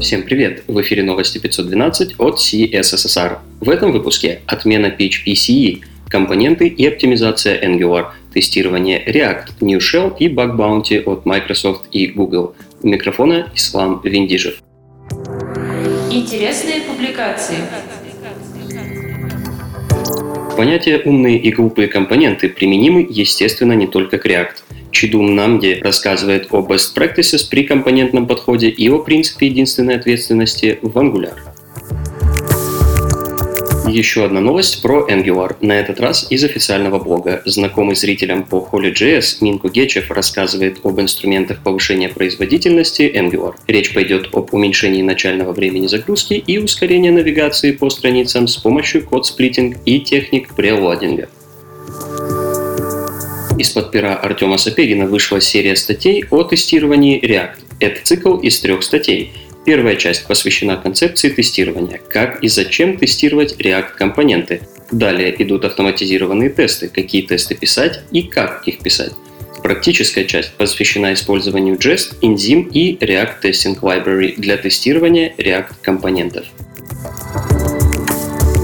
Всем привет! В эфире новости 512 от CSSR. В этом выпуске отмена PHP CE, компоненты и оптимизация Angular, тестирование React, New Shell и Bug Bounty от Microsoft и Google. У микрофона Ислам Виндижев. Интересные публикации. Понятие «умные и глупые компоненты» применимы, естественно, не только к React. Чидум Намди рассказывает о best practices при компонентном подходе и о принципе единственной ответственности в Angular. Еще одна новость про Angular, на этот раз из официального блога. Знакомый зрителям по Holy.js Минку Гечев рассказывает об инструментах повышения производительности Angular. Речь пойдет об уменьшении начального времени загрузки и ускорении навигации по страницам с помощью код-сплитинг и техник прелодинга. Из-под пера Артема Сапегина вышла серия статей о тестировании React. Это цикл из трех статей. Первая часть посвящена концепции тестирования, как и зачем тестировать React-компоненты. Далее идут автоматизированные тесты, какие тесты писать и как их писать. Практическая часть посвящена использованию Jest, Enzyme и React Testing Library для тестирования React-компонентов.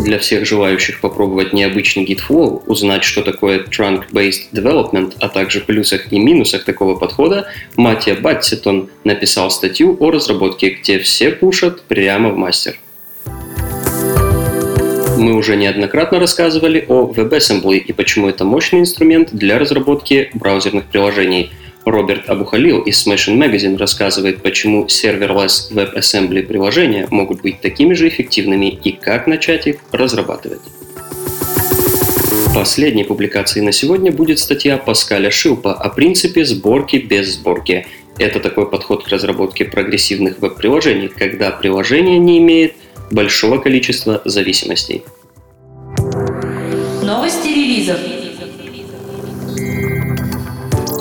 Для всех желающих попробовать необычный Git Flow, узнать, что такое Trunk-Based Development, а также плюсах и минусах такого подхода, Матья Баттитон написал статью о разработке, где все пушат прямо в мастер. Мы уже неоднократно рассказывали о WebAssembly и почему это мощный инструмент для разработки браузерных приложений – Роберт Абухалил из Smashing Magazine рассказывает, почему serverless WebAssembly приложения могут быть такими же эффективными и как начать их разрабатывать. Последней публикацией на сегодня будет статья Паскаля Шилпа о принципе сборки без сборки. Это такой подход к разработке прогрессивных веб-приложений, когда приложение не имеет большого количества зависимостей. Новости релизов.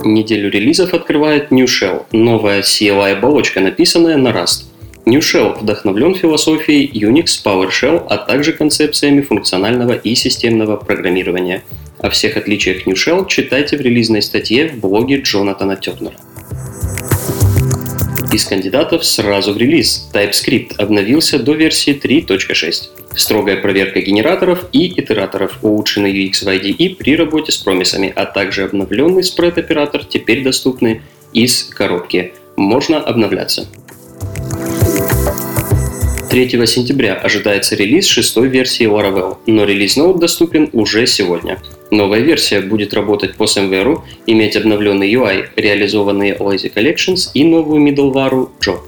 Неделю релизов открывает New Shell, новая CLI-оболочка, написанная на Rust. New Shell вдохновлен философией Unix, PowerShell, а также концепциями функционального и системного программирования. О всех отличиях New Shell читайте в релизной статье в блоге Джонатана Тернера. Из кандидатов сразу в релиз. TypeScript обновился до версии 3.6. Строгая проверка генераторов и итераторов, улучшенный UX в IDE при работе с промисами, а также обновленный спред-оператор теперь доступны из коробки. Можно обновляться. 3 сентября ожидается релиз шестой версии Laravel, но релиз ноут доступен уже сегодня. Новая версия будет работать по SMWare, иметь обновленный UI, реализованные Lazy Collections и новую middleware Job.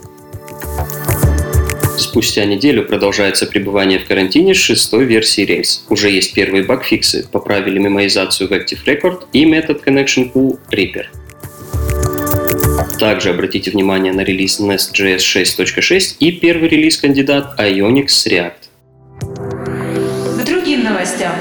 Спустя неделю продолжается пребывание в карантине шестой версии Rails. Уже есть первые багфиксы, поправили мемоизацию в Active Record и метод Connection Pool Reaper – также обратите внимание на релиз Nest.js 6.6 и первый релиз кандидат Ionix React. К другим новостям.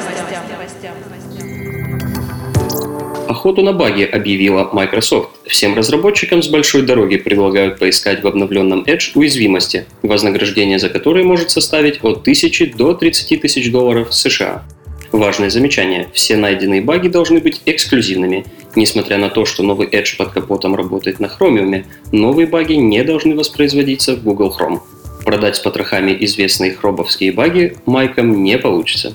Охоту на баги объявила Microsoft. Всем разработчикам с большой дороги предлагают поискать в обновленном Edge уязвимости, вознаграждение за которые может составить от 1000 до 30 тысяч долларов США. Важное замечание. Все найденные баги должны быть эксклюзивными. Несмотря на то, что новый Edge под капотом работает на Chromium, новые баги не должны воспроизводиться в Google Chrome. Продать с потрохами известные хробовские баги майкам не получится.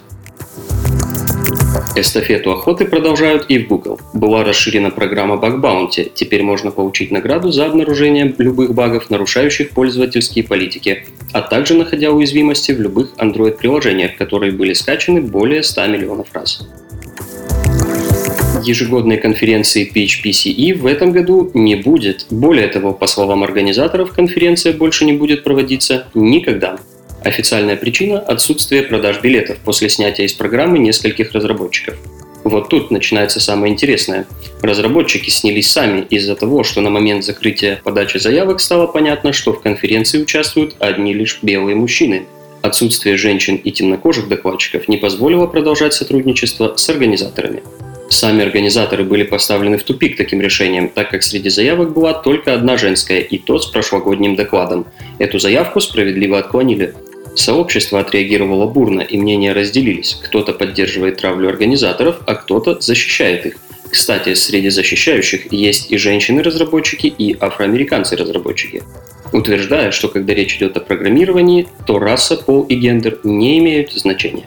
Эстафету охоты продолжают и в Google. Была расширена программа Bug Bounty. Теперь можно получить награду за обнаружение любых багов, нарушающих пользовательские политики, а также находя уязвимости в любых Android-приложениях, которые были скачаны более 100 миллионов раз. Ежегодной конференции PHPCE в этом году не будет. Более того, по словам организаторов, конференция больше не будет проводиться никогда. Официальная причина – отсутствие продаж билетов после снятия из программы нескольких разработчиков. Вот тут начинается самое интересное. Разработчики снялись сами из-за того, что на момент закрытия подачи заявок стало понятно, что в конференции участвуют одни лишь белые мужчины. Отсутствие женщин и темнокожих докладчиков не позволило продолжать сотрудничество с организаторами. Сами организаторы были поставлены в тупик таким решением, так как среди заявок была только одна женская, и то с прошлогодним докладом. Эту заявку справедливо отклонили. Сообщество отреагировало бурно, и мнения разделились. Кто-то поддерживает травлю организаторов, а кто-то защищает их. Кстати, среди защищающих есть и женщины-разработчики, и афроамериканцы-разработчики, утверждая, что когда речь идет о программировании, то раса, пол и гендер не имеют значения.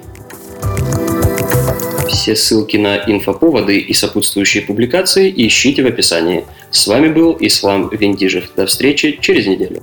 Все ссылки на инфоповоды и сопутствующие публикации ищите в описании. С вами был Ислам Вендижев. До встречи через неделю.